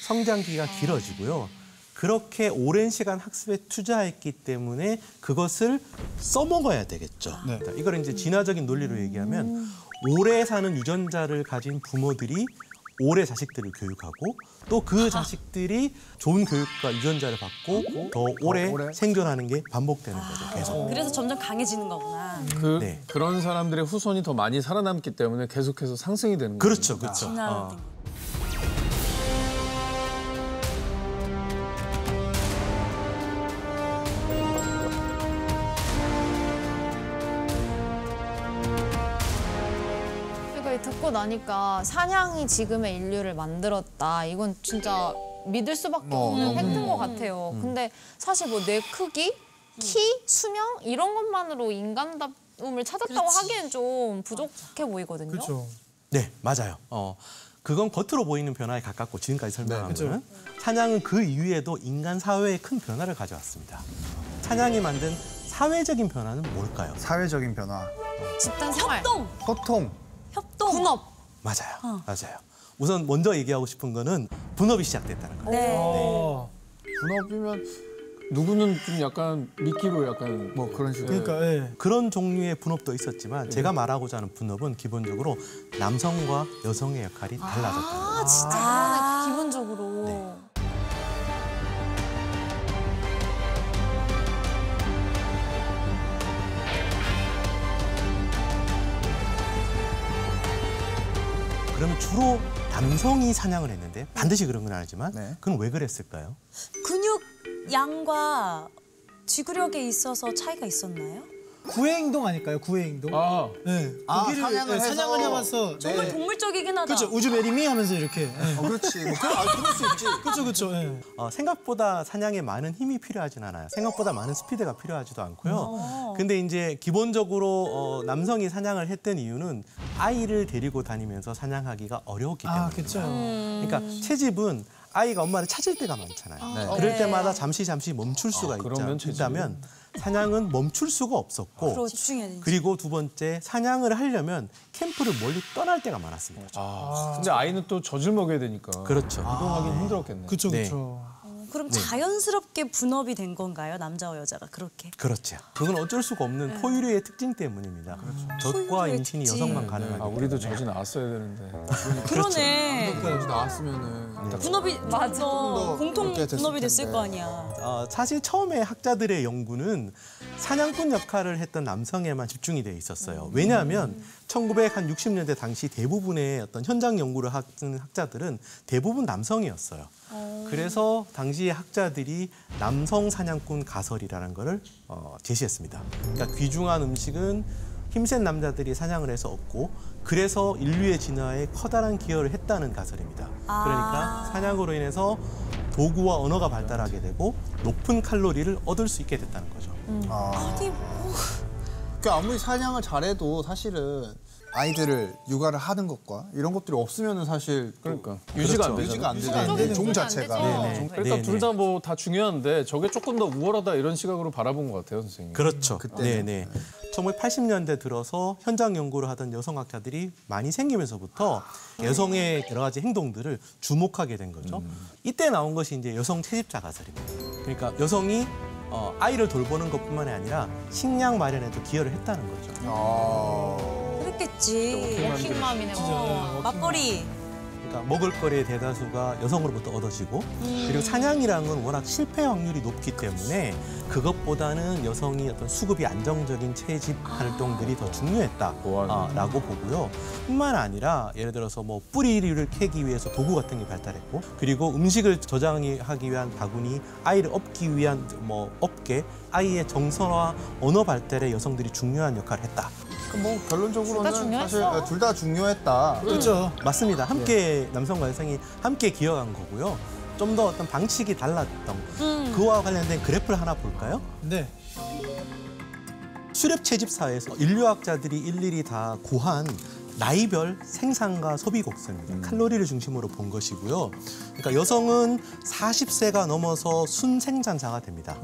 성장기가 길어지고요. 그렇게 오랜 시간 학습에 투자했기 때문에 그것을 써먹어야 되겠죠. 네. 자, 이걸 이제 진화적인 논리로 얘기하면 오래 사는 유전자를 가진 부모들이 오래 자식들을 교육하고 또 그 자식들이 좋은 교육과 유전자를 받고 더 오래, 오래? 생존하는 게 반복되는 거죠. 계속. 그래서 점점 강해지는 거구나. 그 네. 그런 사람들의 후손이 더 많이 살아남기 때문에 계속해서 상승이 되는 거예요. 그렇죠, 그렇죠. 진 나니까 사냥이 지금의 인류를 만들었다. 이건 진짜 믿을 수밖에 어, 없는. 팩트인 것 같아요. 근데 사실 뭐 뇌 크기, 키, 수명 이런 것만으로 인간다움을 찾았다고 하기엔 좀 부족해 보이거든요. 그렇죠. 네, 맞아요. 어, 그건 겉으로 보이는 변화에 가깝고 지금까지 설명한 그죠. 거는 사냥은 그 이후에도 인간 사회에 큰 변화를 가져왔습니다. 사냥이 만든 사회적인 변화는 뭘까요? 사회적인 변화. 집단 생활, 협동, 소통. 협동. 분업. 맞아요. 맞아요. 우선 먼저 얘기하고 싶은 거는 분업이 시작됐다는 거예요. 네. 어, 분업이면 누구는 좀 약간 미끼로 약간 뭐 그런 식으로. 그러니까 예. 그런 종류의 분업도 있었지만 제가 말하고자 하는 분업은 기본적으로 남성과 여성의 역할이 달라졌다. 아 진짜 그러네. 기본적으로. 네. 그러면 주로 남성이 사냥을 했는데 반드시 그런 건 아니지만 네. 그건 왜 그랬을까요? 근육 양과 지구력에 있어서 차이가 있었나요? 구애 행동 아닐까요? 구애 행동. 아 네. 아, 고기를 사냥을 예, 사냥을 해서- 해봐서 정말 네. 동물적이긴 하다. 그렇죠. 우주 marry me 하면서 이렇게. 예. 어, 그렇지. 뭐, 그럴, 아, 그럴 수 있지. 그렇죠, 그렇죠. 예. 어, 생각보다 사냥에 많은 힘이 필요하진 않아요. 생각보다 많은 스피드가 필요하지도 않고요. 근데 이제 기본적으로 어, 남성이 사냥을 했던 이유는 아이를 데리고 다니면서 사냥하기가 어려웠기 때문에. 아, 그렇죠. 그러니까 채집은 아이가 엄마를 찾을 때가 많잖아요. 네. 그럴 때마다 잠시 잠시 멈출 수가 채집은- 있다면 사냥은 멈출 수가 없었고 되지. 그리고 두 번째 사냥을 하려면 캠프를 멀리 떠날 때가 많았습니다. 아, 근데 아이는 또 젖을 먹여야 되니까 그렇죠. 이동하기는 힘들었겠네. 그렇죠, 네. 그렇죠. 그럼 네. 자연스럽게 분업이 된 건가요? 남자와 여자가 그렇게? 그렇죠. 그건 어쩔 수가 없는 포유류의 특징 때문입니다. 젖과 포유류의 임신이 특징. 여성만 가능하기 아 때문에. 우리도 젖이 나왔어야 되는데. 그러네. 여기 나왔으면은. 분업이 맞아. 더 공통 분업이 됐을 텐데. 거 아니야. 어, 사실 처음에 학자들의 연구는 사냥꾼 역할을 했던 남성에만 집중이 돼 있었어요. 왜냐하면 1960년대 당시 대부분의 어떤 현장 연구를 하는 학자들은 대부분 남성이었어요. 그래서 당시의 학자들이 남성 사냥꾼 가설이라는 것을 어, 제시했습니다. 그러니까 귀중한 음식은 힘센 남자들이 사냥을 해서 얻고 그래서 인류의 진화에 커다란 기여를 했다는 가설입니다. 그러니까 사냥으로 인해서 도구와 언어가 발달하게 되고 높은 칼로리를 얻을 수 있게 됐다는 거죠. 아. 아니 뭐그 아무리 사냥을 잘해도 사실은 아이들을 육아를 하는 것과 이런 것들이 없으면은 사실 또 그러니까 유지가 안 그렇죠. 유지가 안 유지가 되잖아요. 안 되죠. 종 유지가 안 자체가. 되죠. 네네. 네. 그러니까. 둘 다 뭐 다 중요한데 저게 조금 더 우월하다 이런 시각으로 바라본 것 같아요, 선생님. 그렇죠. 그때는. 네네. 1980년대 들어서 현장 연구를 하던 여성학자들이 많이 생기면서부터 여성의 여러 가지 행동들을 주목하게 된 거죠. 이때 나온 것이 이제 여성 채집자 가설입니다. 그러니까 여성이 어, 아이를 돌보는 것뿐만이 아니라 식량 마련에도 기여를 했다는 거죠. 아. 그랬겠지. 워킹맘이네. 어, 맞벌이 그러니까 먹을거리의 대다수가 여성으로부터 얻어지고 그리고 사냥이라는 건 워낙 실패 확률이 높기 때문에 그것보다는 여성이 어떤 수급이 안정적인 채집 활동들이 더 중요했다라고 보고요. 뿐만 아니라 예를 들어서 뭐 뿌리를 캐기 위해서 도구 같은 게 발달했고 그리고 음식을 저장하기 위한 바구니, 아이를 업기 위한 뭐 업계, 아이의 정서와 언어 발달에 여성들이 중요한 역할을 했다. 뭐 결론적으로는 둘다. 사실 둘 다 중요했다. 그렇죠. 맞습니다. 함께 남성과 여성이 함께 기여한 거고요. 좀 더 어떤 방식이 달랐던 그와 관련된 그래프를 하나 볼까요? 네. 수렵 채집 사회에서 인류학자들이 일일이 다 구한 나이별 생산과 소비 곡선입니다. 칼로리를 중심으로 본 것이고요. 그러니까 여성은 40세가 넘어서 순생산자가 됩니다.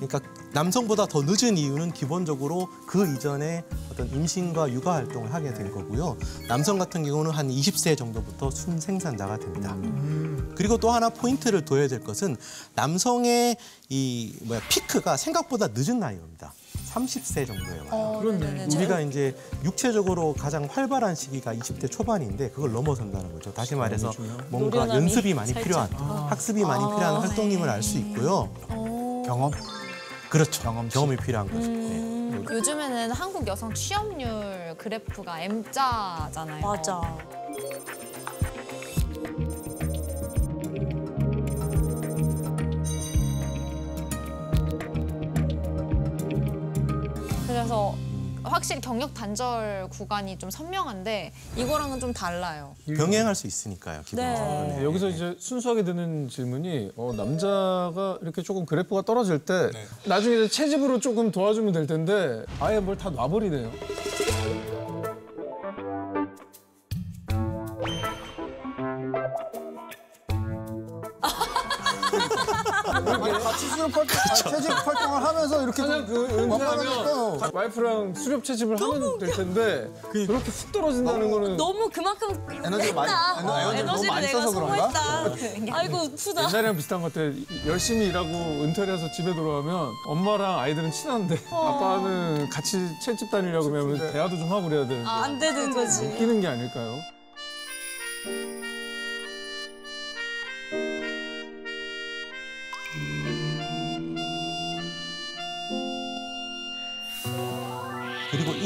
그러니까 남성보다 더 늦은 이유는 기본적으로 그 이전에 어떤 임신과 육아 활동을 하게 된 거고요. 남성 같은 경우는 한 20세 정도부터 순생산자가 됩니다. 그리고 또 하나 포인트를 둬야 될 것은 남성의 이 뭐야 피크가 생각보다 늦은 나이입니다. 30세 정도에 와요. 어, 그렇네. 우리가 이제 육체적으로 가장 활발한 시기가 20대 초반인데 그걸 넘어선다는 거죠. 다시 말해서 뭔가 노련함이 연습이 많이 살짝. 필요한, 학습이 많이 필요한 활동임을 알 수 있고요. 경험? 그렇죠. 경험치. 경험이 필요한 거죠. 네. 요즘에는 한국 여성 취업률 그래프가 M자잖아요. 맞아. 그래서 확실히 경력 단절 구간이 좀 선명한데 이거랑은 좀 달라요. 병행할 수 있으니까요. 기본적으로. 네. 네, 여기서 이제 순수하게 드는 질문이 어, 남자가 이렇게 조금 그래프가 떨어질 때 나중에 이제 채집으로 조금 도와주면 될 텐데 아예 뭘 다 놔버리네요. 활동, 아, 채집 활동을 하면서 이렇게 그냥 그. 은퇴하면 와이프랑 수렵 채집을 하면 될 텐데 그렇게 훅 떨어진다는 거는 너무 그만큼 에너지를 많이- 어, 에너지를 너무 많이 내가 써서 그런가? 소모했다. [laughs] 아이고 후다. 옛날이랑 비슷한 것 같아. 열심히 일하고 은퇴를 해서 집에 돌아오면 엄마랑 아이들은 친한데 아빠는 같이 채집 다니려고 하면 대화도 좀 하고 그래야 되는데 안 되는 거지. 웃기는 게 아닐까요?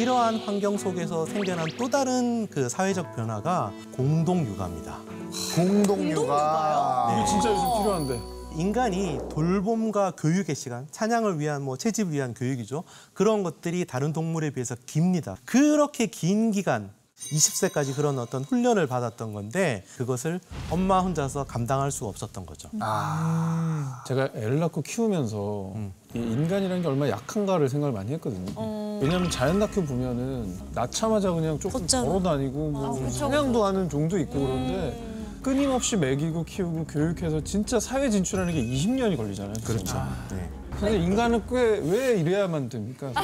이러한 환경 속에서 생겨난 또 다른 그 사회적 변화가 공동 육아입니다. 공동 육아. 이게 진짜 요즘 필요한데. 인간이 돌봄과 교육의 시간, 사냥을 위한 뭐 채집을 위한 교육이죠. 그런 것들이 다른 동물에 비해서 깁니다. 그렇게 긴 기간 20세까지 그런 어떤 훈련을 받았던 건데 그것을 엄마 혼자서 감당할 수가 없었던 거죠. 제가 애를 낳고 키우면서 이 인간이라는 게 얼마나 약한가를 생각을 많이 했거든요. 왜냐하면 자연 다큐 보면은 낳자마자 그냥 조금 걷잖아. 걸어 다니고 뭐 사냥도 하는 종도 있고 그런데 끊임없이 먹이고 키우고 교육해서 진짜 사회 진출하는 게 20년이 걸리잖아요. 그렇죠. 네. 근데 인간은 꽤 왜 이래야만 됩니까? [laughs]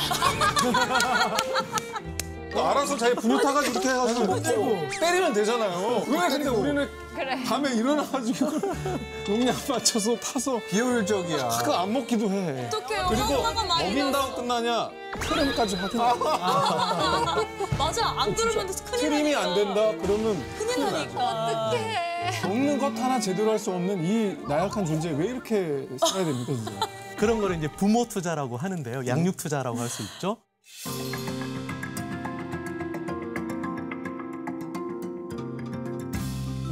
알아서 자기 근육 타가지고 이렇게 해가지고 먹고 때리면 되잖아요. 왜 근데 우리는 밤에 일어나가지고 농약 맞춰서 타서 비효율적이야. 그거 안 먹기도 해. 어떡해요. 그리고 엄마가 많이 먹인다고 끝나냐? 트림까지 하긴 해. 맞아. 안 그러면 큰일 트림이 나니까. 안 된다? 그러면 큰일 나니까. 먹는 것 하나 제대로 할 수 없는 이 나약한 존재 왜 이렇게 써야 됩니까 진짜? 그런 거를 이제 부모 투자라고 하는데요. 양육 투자라고 할 수 있죠.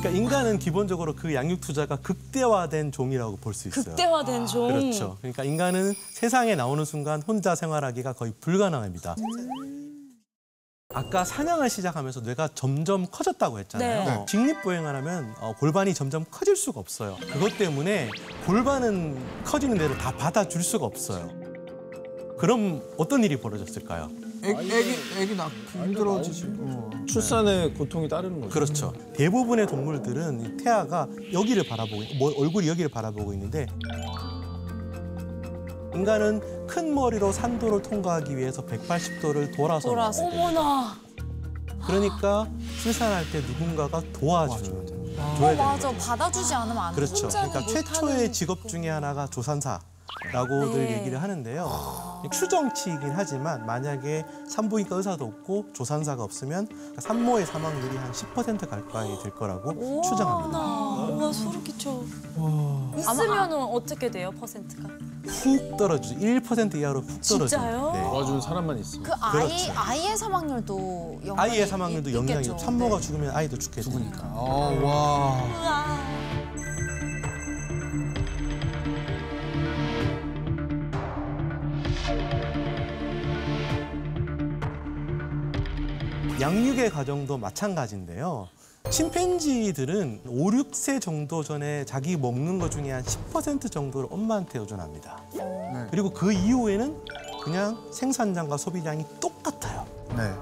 그러니까 인간은 기본적으로 그 양육 투자가 극대화된 종이라고 볼 수 있어요. 극대화된 종. 그렇죠. 그러니까 인간은 세상에 나오는 순간 혼자 생활하기가 거의 불가능합니다. 아까 사냥을 시작하면서 뇌가 점점 커졌다고 했잖아요. 네. 직립보행을 하면 어, 골반이 점점 커질 수가 없어요. 그것 때문에 골반은 커지는 대로 다 받아줄 수가 없어요. 그럼 어떤 일이 벌어졌을까요? 애기, 애기, 애기 낳기 힘들어지지. 어. 출산의 고통이 따르는 거죠. 그렇죠. 대부분의 동물들은 이 태아가 여기를 바라보고 있- 뭐, 얼굴이 여기를 바라보고 있는데 인간은 큰 머리로 산도를 통과하기 위해서 180도를 돌아서 돌아서. 어머나. 그러니까 출산할 때 누군가가 도와주는 어, 맞아. 받아주지 않으면 안 돼. 그렇죠. 그러니까 최초의 직업 중에 하나가 조산사 라고들 네. 얘기를 하는데요. 추정치이긴 하지만 만약에 산부인과 의사도 없고 조산사가 없으면 산모의 사망률이 한 10% 가까이 될 거라고 추정합니다. 와 소름 끼쳐. 있으면은 어떻게 돼요 퍼센트가? 훅 떨어지죠. 1% 이하로 훅 떨어져요. 진짜요? 네. 도와주는 사람만 있으면. 그 아이 아이의 사망률도 영향이 아이의 사망률도 있- 영향이 있겠죠. 산모가 네. 죽으면 아이도 죽게 되니까. 어, 와. 우와. 양육의 과정도 마찬가지인데요. 침팬지들은 5, 6세 정도 전에 자기 먹는 것 중에 한 10% 정도를 엄마한테 의존합니다. 네. 그리고 그 이후에는 그냥 생산량과 소비량이 똑같아요. 네.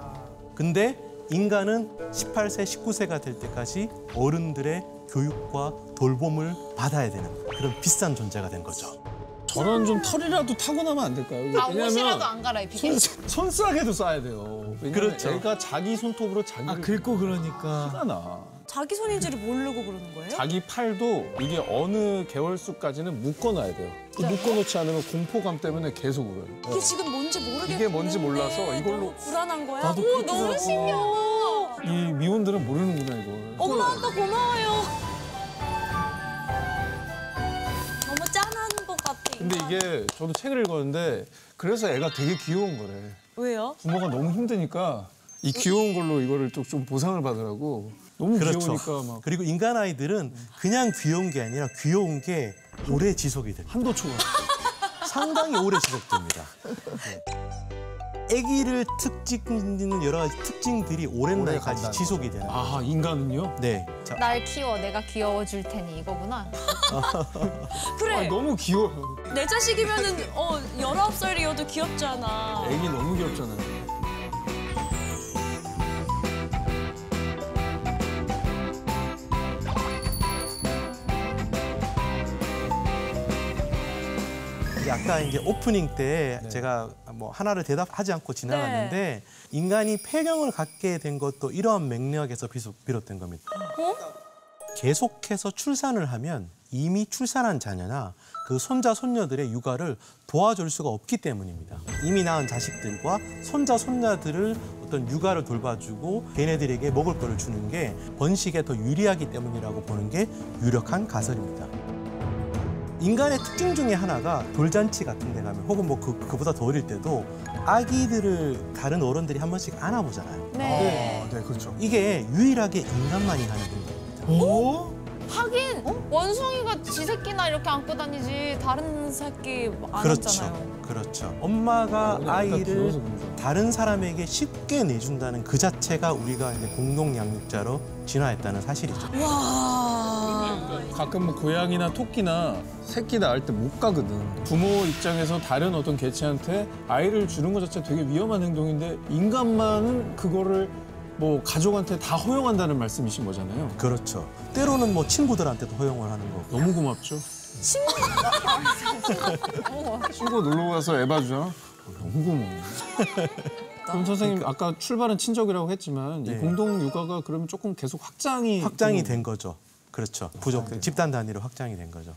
근데 인간은 18세, 19세가 될 때까지 어른들의 교육과 돌봄을 받아야 되는 그런 비싼 존재가 된 거죠. 저런 좀 털이라도 타고 나면 안 될까요? 아 옷이라도 안 갈아입히게. 손, 손싸개도 싸야 돼요. 그렇죠. 애가 자기 손톱으로 자기를 아 긁고 그러니까. 티가 나. 자기 손인지를 모르고 그러는 거예요? 자기 팔도 이게 어느 개월수까지는 묶어놔야 돼요. 이 묶어놓지 않으면 공포감 때문에 계속 울어요. 이게 지금 뭔지 모르겠는데 이게 뭔지 몰라서 이걸로- 너무 불안한 거야? 나도 오, 너무. 신기하다. 이 미혼들은 모르는구나 이걸. 엄마 아빠 고마워요. 근데. 이게 저도 책을 읽었는데 그래서 애가 되게 귀여운 거래. 왜요? 부모가 너무 힘드니까 이 귀여운 걸로 이거를 또 좀 보상을 받으라고 너무 그렇죠. 귀여우니까 막 그리고 인간 아이들은 그냥 귀여운 게 아니라 귀여운 게 오래 지속이 됩니다. 한도 초과. 상당히 오래 지속됩니다. 네. [laughs] 아기를 특징짓는 여러 가지 특징들이 오랜 날까지 지속이 되는 거죠. 아 인간은요? 네. 자, 날 키워 내가 귀여워줄 테니 이거구나. [laughs] 그래. 아, 너무 귀여워. 내 자식이면 은 어 19살이어도 귀엽잖아. 애기 너무. 이게 아까 이제 오프닝 때 네. 제가 뭐 하나를 대답하지 않고 지나갔는데 인간이 폐경을 갖게 된 것도 이러한 맥락에서 비롯- 비롯된 겁니다. 계속해서 출산을 하면 이미 출산한 자녀나 그 손자 손녀들의 육아를 도와줄 수가 없기 때문입니다. 이미 낳은 자식들과 손자 손녀들을 어떤 육아를 돌봐주고 걔네들에게 먹을 거를 주는 게 번식에 더 유리하기 때문이라고 보는 게 유력한 가설입니다. 인간의 특징 중에 하나가 돌잔치 같은 데 가면 혹은 뭐 그, 그보다 더 어릴 때도 아기들을 다른 어른들이 한 번씩 안아보잖아요. 네. 아, 네, 그렇죠. 이게 유일하게 인간만이 하는 행동입니다. 오? 하긴 원숭이가 지 새끼나 이렇게 안고 다니지 다른 새끼 안 그렇죠. 하잖아요. 그렇죠. 엄마가 아이를 그런 줄 알아. 다른 사람에게 쉽게 내준다는 그 자체가 우리가 이제 공동 양육자로 진화했다는 사실이죠. 와. 가끔 뭐 고양이나 토끼나 새끼 낳을 때 못 가거든. 부모 입장에서 다른 어떤 개체한테 아이를 주는 것 자체가 되게 위험한 행동인데 인간만은 그거를 뭐 가족한테 다 허용한다는 말씀이신 거잖아요. 그렇죠. 때로는 뭐 친구들한테도 허용을 하는 거고. 너무 고맙죠. 친구 놀러 가서 애 봐주잖아. 너무 고마워. 그럼 선생님 아까 출발은 친족이라고 했지만 이 네. 공동 육아가 그러면 조금 계속 확장이 확장이 좀- 된 거죠. 그렇죠. 부족 집단 단위로 확장이 된 거죠.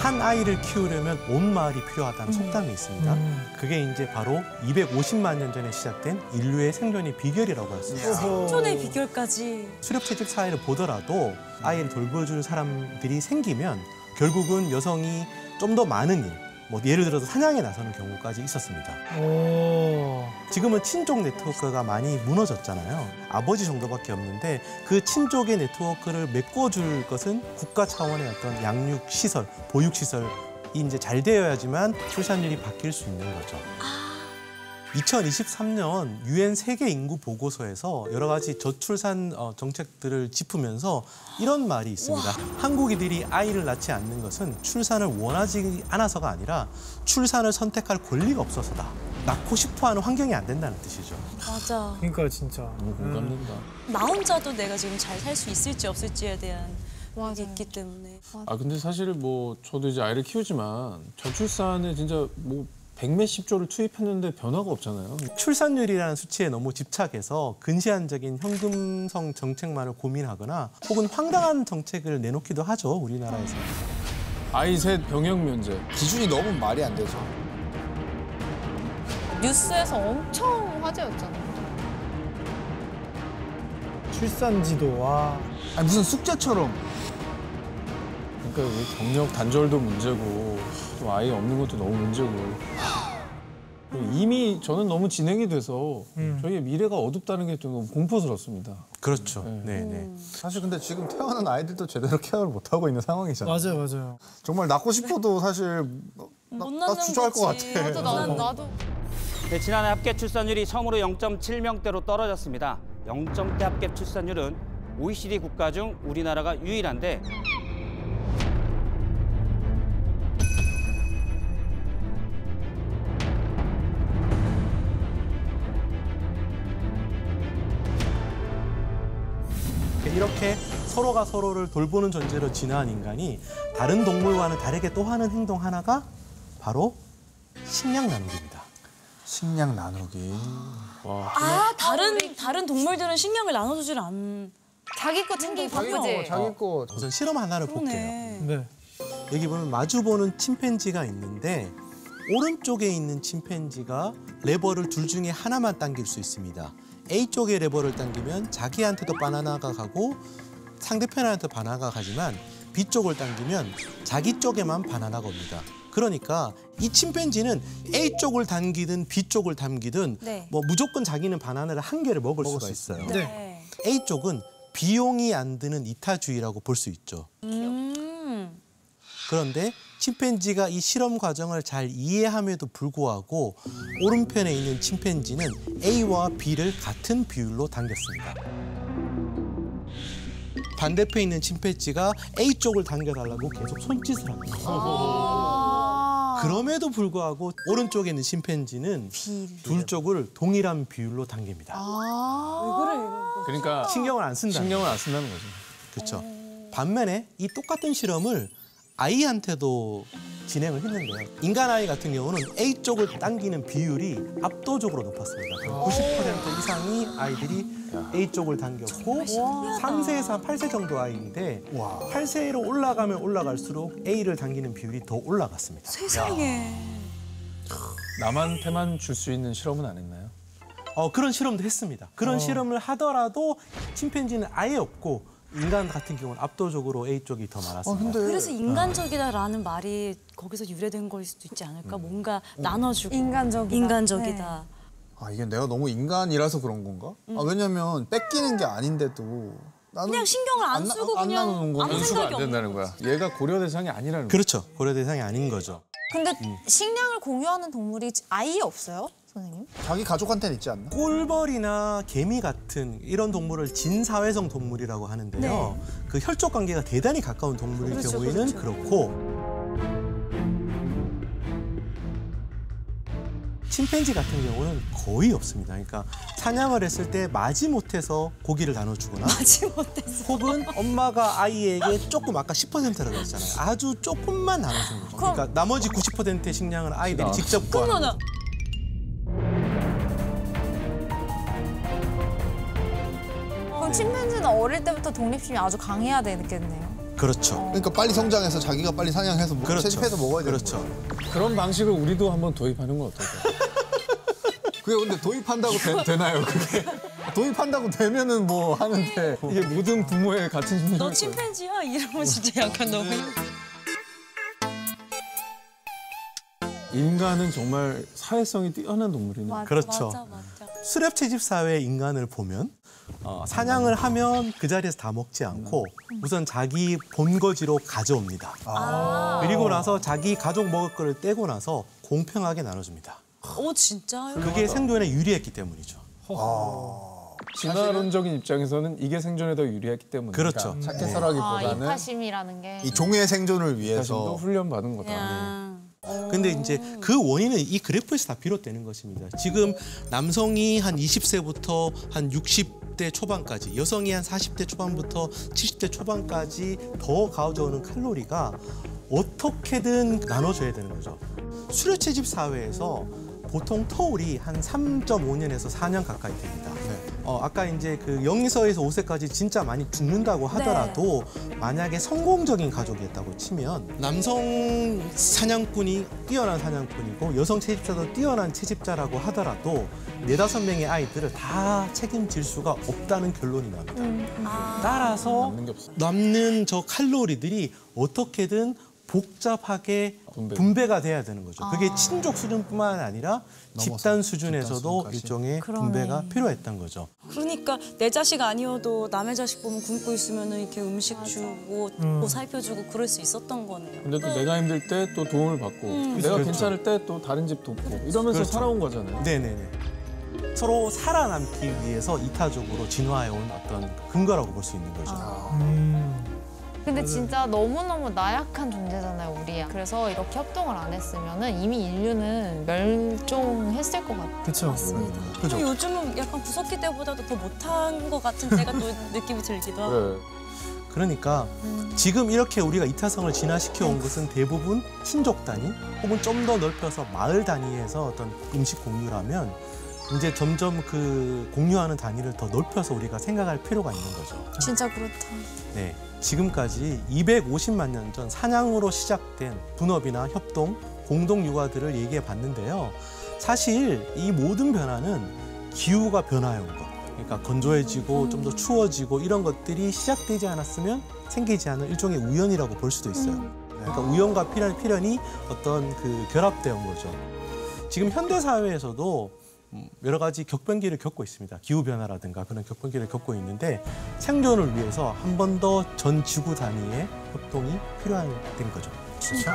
한 아이를 키우려면 온 마을이 필요하다는 속담이 있습니다. 그게 이제 바로 250만 년 전에 시작된 인류의 생존의 비결이라고 할 수 있어요. 생존의 비결까지. 수렵채집 사회를 보더라도 아이를 돌봐줄 사람들이 생기면 결국은 여성이 좀 더 많은 일, 뭐 예를 들어서 사냥에 나서는 경우까지 있었습니다. 오. 지금은 친족 네트워크가 많이 무너졌잖아요. 아버지 정도밖에 없는데 그 친족의 네트워크를 메꿔줄 것은 국가 차원의 어떤 양육 시설, 보육 시설이 이제 잘 되어야지만 출산율이 바뀔 수 있는 거죠. 2023년 유엔 세계 인구 보고서에서 여러 가지 저출산 어, 정책들을 짚으면서 이런 말이 있습니다. 한국이들이 아이를 낳지 않는 것은 출산을 원하지 않아서가 아니라 출산을 선택할 권리가 없어서다. 낳고 싶어하는 환경이 안 된다는 뜻이죠. 맞아. 그러니까 진짜. 너무 공감된다. 나 혼자도 내가 지금 잘 살 수 있을지 없을지에 대한 게 맞아요. 있기 때문에. 아 근데 사실 뭐 저도 이제 아이를 키우지만 저출산에 진짜 뭐 백몇십 조를 투입했는데 변화가 없잖아요. 출산율이라는 수치에 너무 집착해서 근시안적인 현금성 정책만을 고민하거나 혹은 황당한 정책을 내놓기도 하죠 우리나라에서. 아이 셋 병역 면제. 기준이 너무 말이 안 되죠. 뉴스에서 엄청 화제였잖아요. 출산 지도와 아니 무슨 숙제처럼 그러니까 우리 경력 단절도 문제고 또 아이 없는 것도 너무 문제고. 이미 저는 너무 진행이 돼서 저희의 미래가 어둡다는 게 좀 공포스럽습니다. 그렇죠. 네. 네, 네. 사실 근데 지금 태어난 아이들도 제대로 케어를 못 하고 있는 상황이잖아요. 맞아요, 맞아요. 정말 낳고 싶어도 사실 나, 못나 낳는 주저할 것. 같아. 나도 나도 [laughs] 나도 네, 지난해 합계 출산율이 처음으로 0.7명대로 떨어졌습니다. 0점대 합계 출산율은 OECD 국가 중 우리나라가 유일한데 이렇게 서로가 서로를 돌보는 존재로 진화한 인간이 다른 동물과는 다르게 또 하는 행동 하나가 바로 식량 나누기입니다. 식량 나누기. 아 다른 다른 동물들은 식량을 나눠주질 않. 자기 거 챙기고 자기 그지? 거, 자기 거 우선 실험 하나를 볼게요. 그러네. 네. 여기 보면 마주 보는 침팬지가 있는데 오른쪽에 있는 침팬지가 레버를 둘 중에 하나만 당길 수 있습니다. A 쪽의 레버를 당기면 자기한테도 바나나가 가고 상대편한테 바나나가 가지만 B 쪽을 당기면 자기 쪽에만 바나나가 옵니다. 그러니까 이 침팬지는 A 쪽을 당기든 B 쪽을 당기든 네. 뭐 무조건 자기는 바나나를 한 개를 먹을 수가 있어요. 네. A 쪽은 비용이 안 드는 이타주의라고 볼 수 있죠. 음. 그런데 침팬지가 이 실험 과정을 잘 이해함에도 불구하고 오른편에 있는 침팬지는 A와 B를 같은 비율로 당겼습니다. 반대편에 있는 침팬지가 A 쪽을 당겨달라고 계속 손짓을 합니다. 그럼에도 불구하고 오른쪽에 있는 침팬지는 둘 쪽을 동일한 비율로 당깁니다. 그러니까 신경을 안 쓴다. 신경을 안 쓴다는 거죠. 그렇죠. 반면에 이 똑같은 실험을 아이한테도 진행을 했는데요. 인간 아이 같은 경우는 A 쪽을 당기는 비율이 압도적으로 높았습니다. 90% 이상이 아이들이 A 쪽을 당겼고 3세에서 한 8세 정도 아이인데 8세로 올라가면 올라갈수록 A를 당기는 비율이 더 올라갔습니다. 세상에. 남한테만 줄 수 있는 실험은 안 했나요? 어, 그런 실험도 했습니다. 그런 실험을 하더라도 침팬지는 아예 없고 인간 같은 경우는 압도적으로 A 쪽이 더 많았습니다. 그래서 인간적이다라는 말이 거기서 유래된 거일 수도 있지 않을까? 뭔가 나눠주고 인간적이다. 인간적이다. 아 이게 내가 너무 인간이라서 그런 건가? 아 왜냐면 뺏기는 게 아닌데도 나는 그냥 신경을 안 나- 쓰고 안 그냥 나누는 거네. 아무 생각이 안 된다는 거야. 얘가 고려 대상이 아니라는 거야. 그렇죠. 고려 대상이 아닌 거죠. 근데 식량을 공유하는 동물이 아예 없어요, 선생님? 자기 가족한테는 있지 않나? 꿀벌이나 개미 같은 이런 동물을 진사회성 동물이라고 하는데요. 그 혈족 관계가 대단히 가까운 동물일 경우에는 그렇고 침팬지 같은 경우는 거의 없습니다. 그러니까 사냥을 했을 때 마지못해서 고기를 나눠주거나 [laughs] 마지못해서. 혹은 엄마가 아이에게 조금 아까 10%라고 했잖아요. 아주 조금만 나눠주는 거죠. 그러니까 나머지 90%의 식량을 아이들이 직접 구하는 거죠. 그럼 침팬지는 어릴 때부터 독립심이 아주 강해야 되겠네요. 그렇죠. 그러니까 빨리 성장해서 자기가 빨리 사냥해서 뭐 그렇죠. 채집해서 먹어야 되는 그렇죠. 거야. 그런 방식을 우리도 한번 도입하는 건 어떨까요? [laughs] 그게 근데 도입한다고 되, 나요 그게? [laughs] 도입한다고 되면은 뭐 하는데 이게 모든 부모의 같은 심리. 너 침팬지야? 이러면 진짜 약간 너무 인간은 정말 사회성이 뛰어난 동물이네. 맞아, 그렇죠. 맞아, 맞아. 수렵 채집 사회 인간을 보면 어, 사냥을 하면 그 자리에서 다 먹지 않고 우선 자기 본거지로 가져옵니다. 그리고 나서 자기 가족 먹을 거를 떼고 나서 공평하게 나눠줍니다. 오 진짜요? 그게 생존에 유리했기 때문이죠. 진화론적인 입장에서는 이게 생존에 더 유리했기 때문에. 그렇죠. 아, 착해서라기보다는 이파심이라는 게. 이 종의 생존을 위해서 훈련 받은 거다. 야. 근데 이제 그 원인은 이 그래프에서 다 비롯되는 것입니다. 지금 남성이 한 20세부터 한 60대 초반까지, 여성이 한 40대 초반부터 70대 초반까지 더 가져오는 칼로리가 어떻게든 나눠줘야 되는 거죠. 수료채집 사회에서 보통 터울이 한 3.5년에서 4년 가까이 됩니다. 어, 아까 이제 그 0에서 5세까지 진짜 많이 죽는다고 하더라도 만약에 성공적인 가족이었다고 치면 남성 사냥꾼이 뛰어난 사냥꾼이고 여성 채집자도 뛰어난 채집자라고 하더라도 네다섯 명의 아이들을 다 책임질 수가 없다는 결론이 납니다. 따라서 남는 게 없어. 남는 저 칼로리들이 어떻게든 복잡하게 분배. 분배 가 돼야 되는 거죠. 그게 친족 수준뿐만 아니라 집단 수준에서도 수준까지. 일종의 그러네. 분배가 필요했던 거죠. 그러니까 내 자식 아니어도 남의 자식 보면 굶고 있으면 이렇게 음식 주고 뭐 살펴주고 그럴 수 있었던 거네요. 근데 또 내가 힘들 때 또 도움을 받고 내가 그렇죠. 괜찮을 때 또 다른 집 돕고 이러면서 그렇죠. 살아온 거잖아요. 네네네. 서로 살아남기 위해서 이타적으로 진화해온 어떤 근거라고 볼 수 있는 거죠. 근데 진짜 너무너무 나약한 존재잖아요, 우리. 그래서 이렇게 협동을 안 했으면 이미 인류는 멸종했을 것 같아요. 그렇죠. 그죠? 요즘은 약간 구석기 때보다도 더 못한 것 같은 때가 또 [laughs] 느낌이 들기도 하고. 그래. 그러니까 지금 이렇게 우리가 이타성을 진화시켜 온 것은 대부분 친족 단위 혹은 좀 더 넓혀서 마을 단위에서 어떤 음식 공유라면 이제 점점 그 공유하는 단위를 더 넓혀서 우리가 생각할 필요가 있는 거죠. 진짜 그렇다. 네. 지금까지 250만 년 전 사냥으로 시작된 분업이나 협동, 공동 육아들을 얘기해 봤는데요. 사실 이 모든 변화는 기후가 변화해 온 것. 그러니까 건조해지고 좀더 추워지고 이런 것들이 시작되지 않았으면 생기지 않은 일종의 우연이라고 볼 수도 있어요. 그러니까 우연과 필연, 필연이 어떤 그 결합되어 온 거죠. 지금 현대 사회에서도 음, 여러 가지 격변기를 겪고 있습니다. 기후 변화라든가 그런 격변기를 겪고 있는데 생존을 위해서 한 번 더 전 지구 단위의 협동이 필요한 된 거죠. 진짜.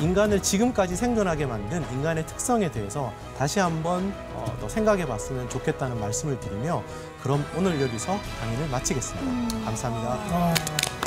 인간을 지금까지 생존하게 만든 인간의 특성에 대해서 다시 한번 어, 더 생각해 봤으면 좋겠다는 말씀을 드리며 그럼 오늘 여기서 강의를 마치겠습니다. 감사합니다.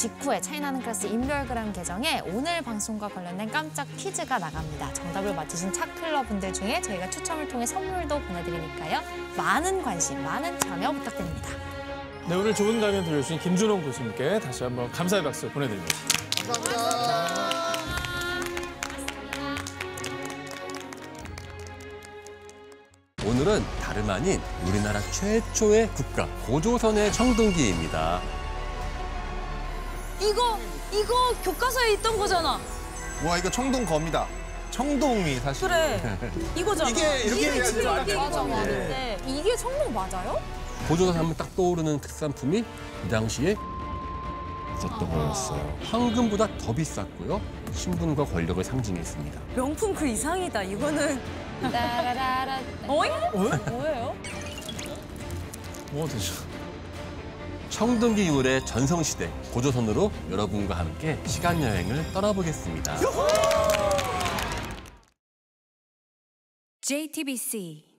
직후에 차이나는 클래스 인별그램 계정에 오늘 방송과 관련된 깜짝 퀴즈가 나갑니다. 정답을 맞히신 차클러 분들 중에 저희가 추첨을 통해 선물도 보내드리니까요. 많은 관심, 많은 참여 부탁드립니다. 네, 오늘 좋은 강연 들려주신 김준홍 교수님께 다시 한번 감사의 박수 보내드립니다. 오늘은 다름 아닌 우리나라 최초의 국가 고조선의 청동기입니다. 이거 이거 교과서에 있던 거잖아. 와 이거 청동 검이다. 청동이 사실. 그래. [laughs] 이거잖아. 이게 이렇게 이게 해야지. 맞아, 맞아. 네. 네. 이게 청동 맞아요? 고조선 하면 딱 떠오르는 특산품이 그 당시에 있었던 거였어요. 황금보다 더 비쌌고요. 신분과 권력을 상징했습니다. 명품 그 이상이다. 이거는. 어잉? 뭐예요? 뭐 되죠? 청동기 이후의 전성시대 고조선으로 여러분과 함께 시간 여행을 떠나보겠습니다. JTBC